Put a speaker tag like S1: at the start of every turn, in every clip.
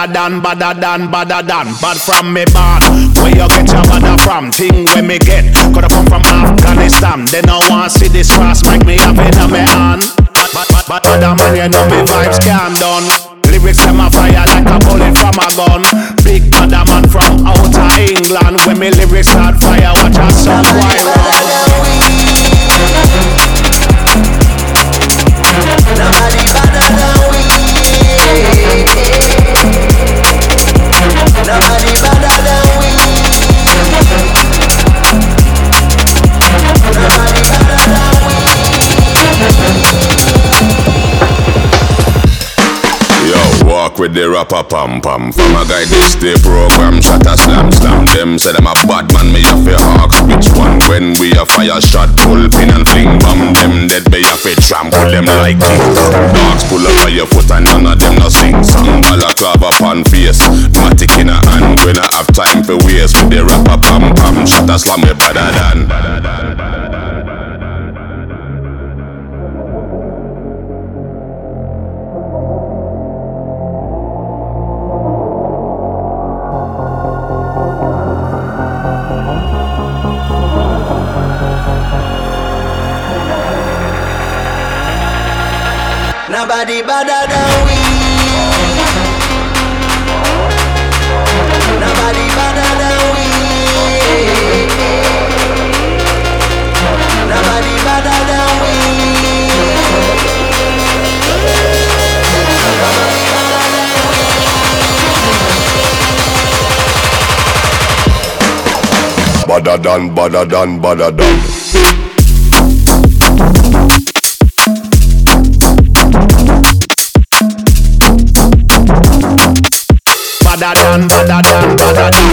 S1: Badder than, badder than,
S2: badder than Bad from me bad. Where you get your badder from? Thing where me get. Coulda come from Afghanistan. They no want see this cross Make me have it on me hand. Bad, bad, bad, bad, badder man You know me vibes can done. Lyrics them a fire like a bullet from a gun. Big badder man from outer England. When me lyrics start fire Watch out some
S3: Nobody
S1: with the rapper pam pam. From a guy this day program, shot a slam slam. Them say them a bad man, me have to hawk. Which one? When we a fire shot, pull pin and fling bomb. Them dead, me have to trample them like kings. Dogs pull up on your foot and none of them no sing song. Balaclava pan face, matic in a hand. We not have time for waste with the rapper pam pam. Shot a slam me better than.
S3: Nobody better than we. Nobody better than we. Nobody better than we.
S1: Badder than, than, than.
S2: Badder than, badder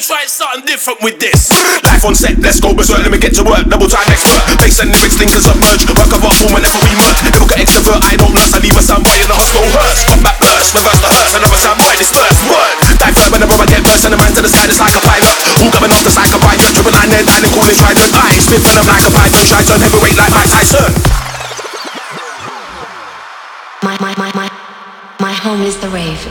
S4: try something different with this. Life on set, let's go berserk, let me get to work. Double time expert. Bass and lyrics, thinkers of merge. Work of art form whenever we merge. Never got extrovert, I don't nurse. I leave a sound boy in the hospital hurts. Come back first, reverse the hearse. Another sound boy disperse. Word. Die first whenever I get burst. And the man to the side is like a pilot. All coming off the of Python. Triple line there, dining, calling trident. I spit venom like a python. Try turn heavyweight like Mike Tyson.
S5: My, my, my, my, my home is the rave.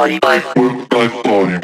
S6: body, body, work like body.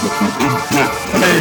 S6: Hey,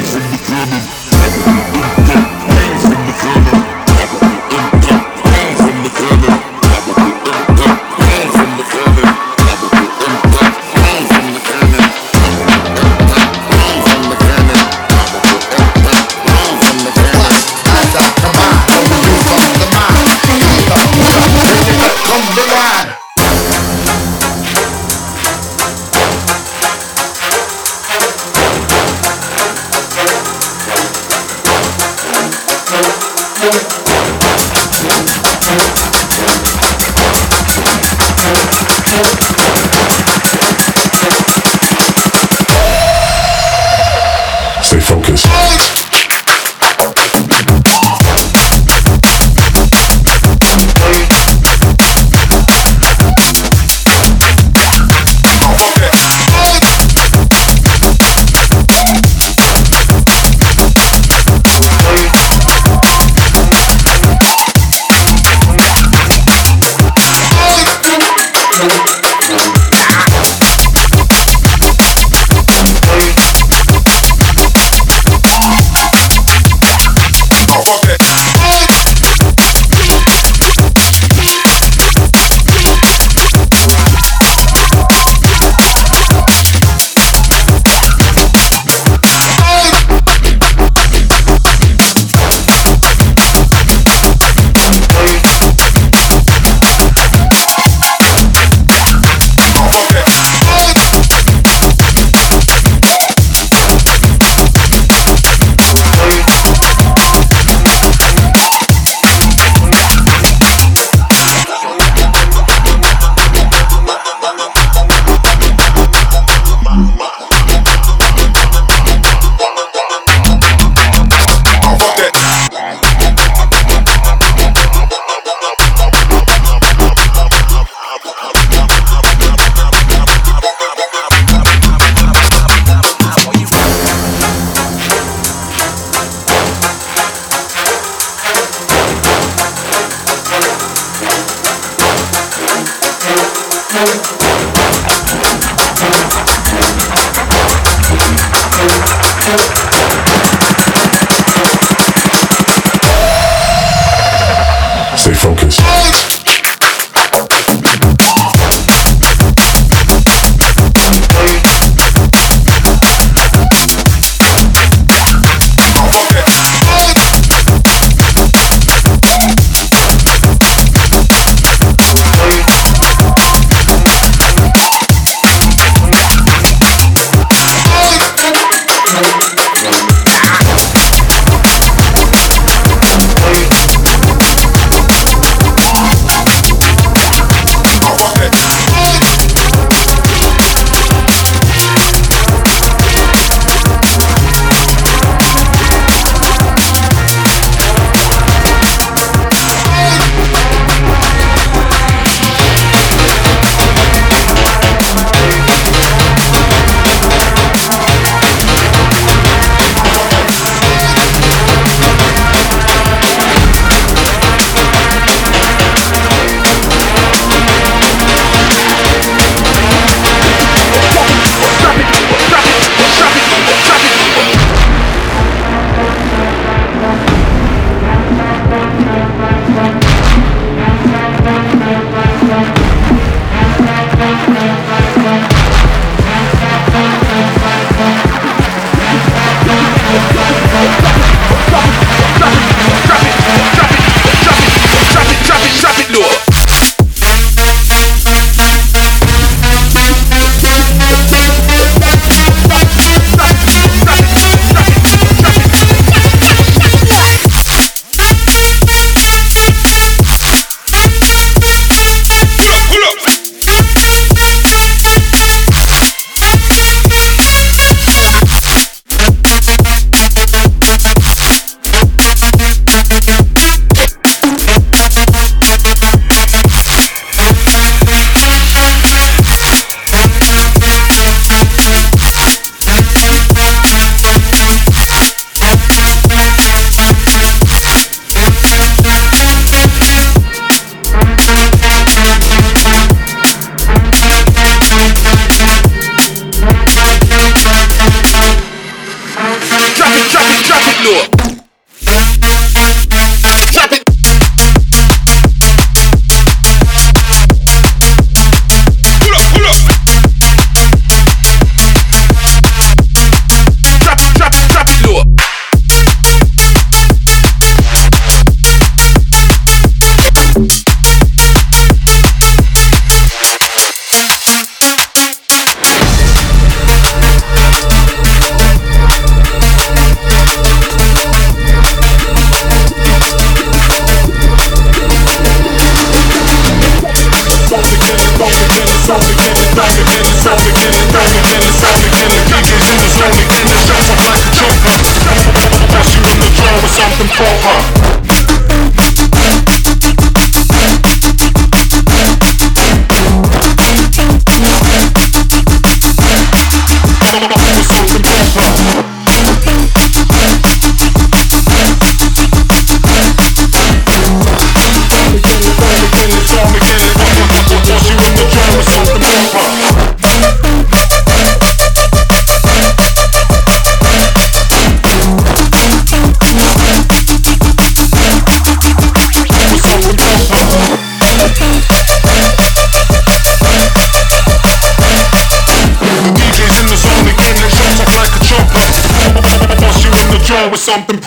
S6: something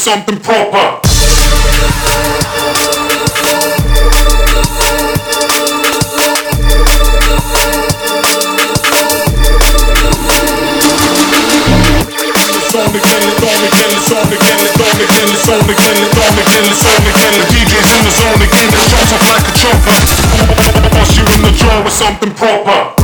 S6: something proper. again, again, again, the DJ's in the zone again, like a chopper. Bust you in the jaw with something proper.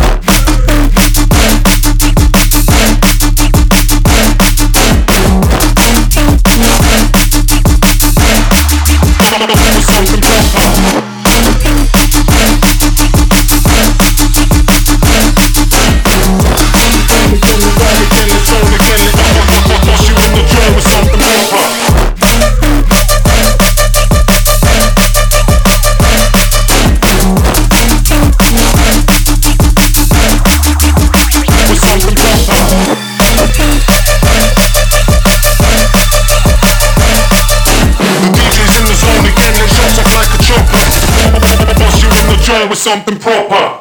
S6: something proper.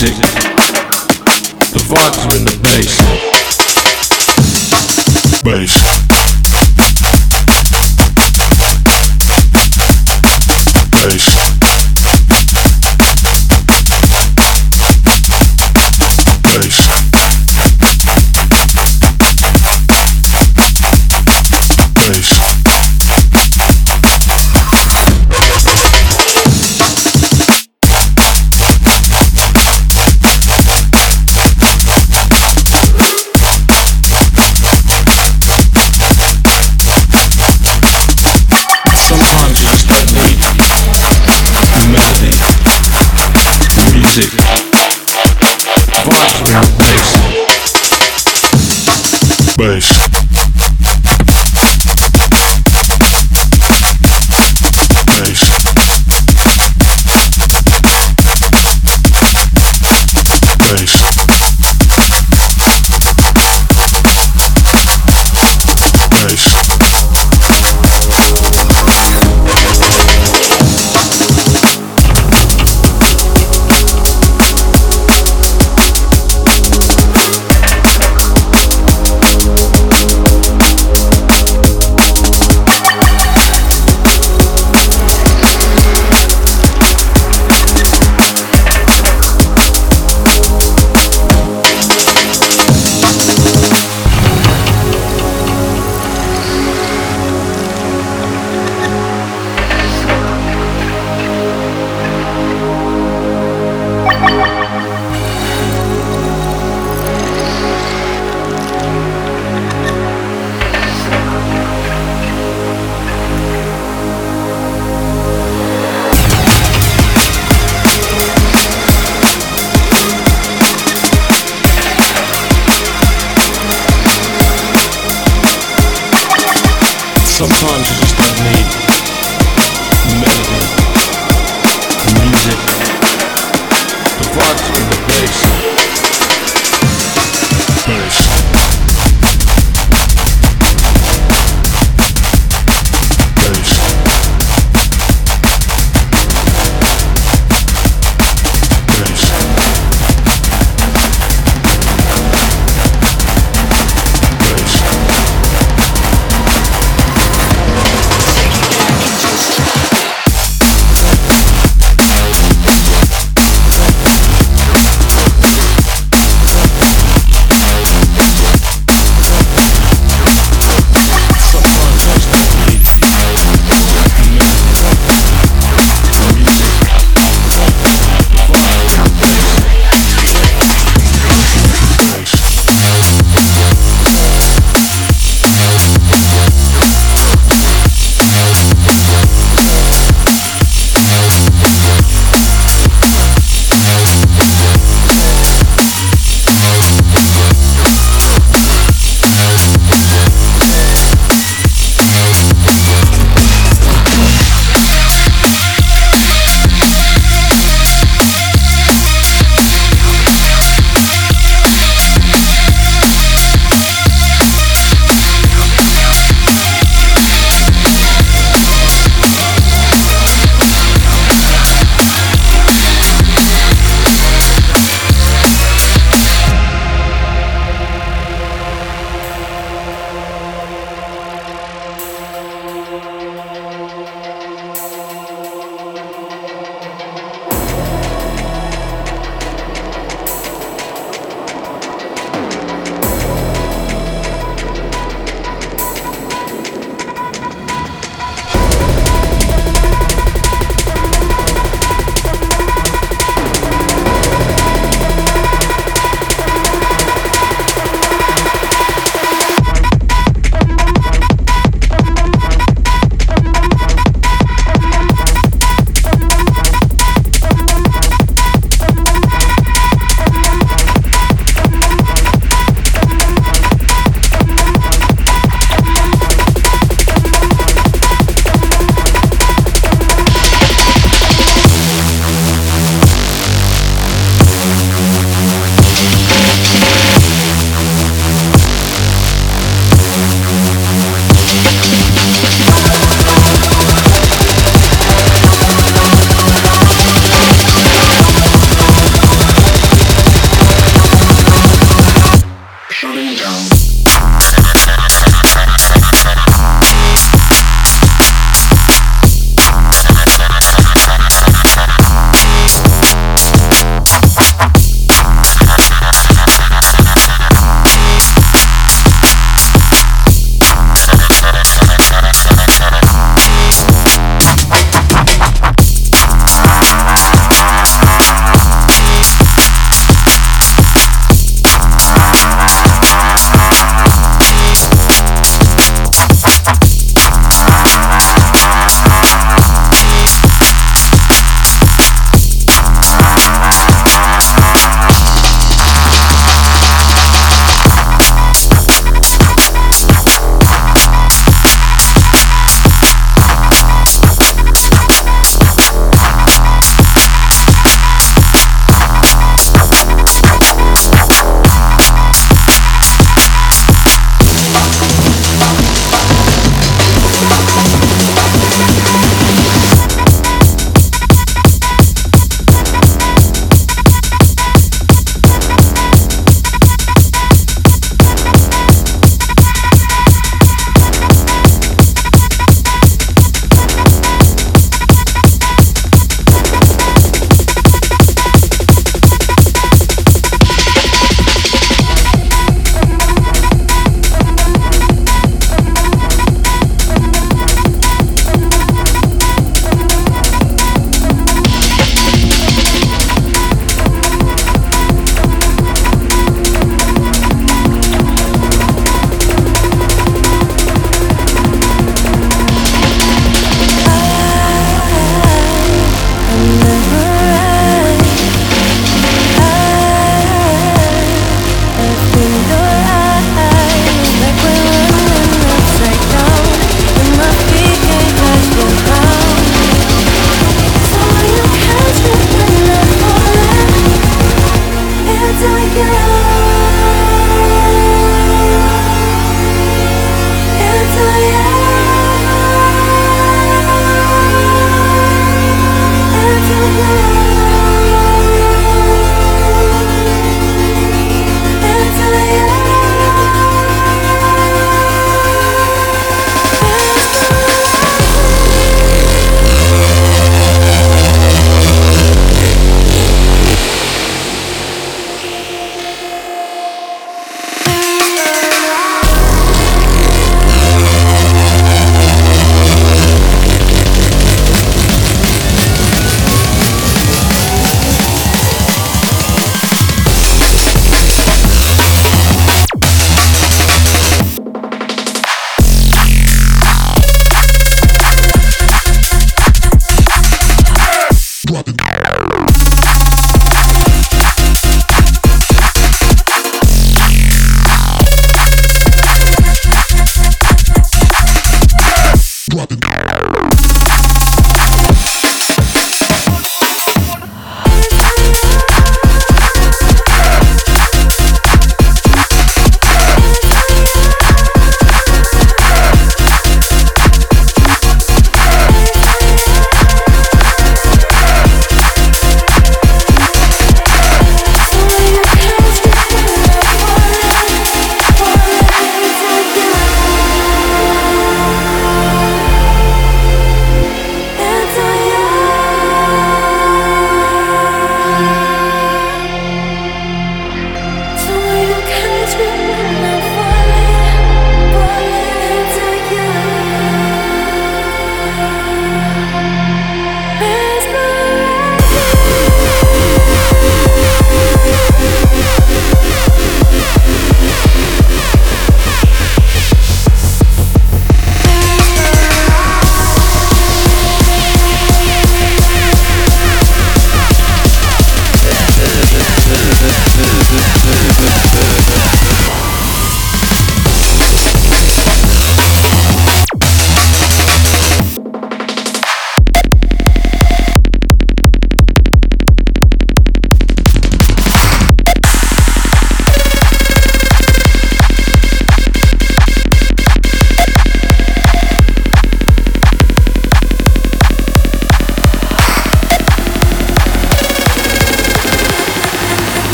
S7: music. The vibes are in the bass. Bass. Bass.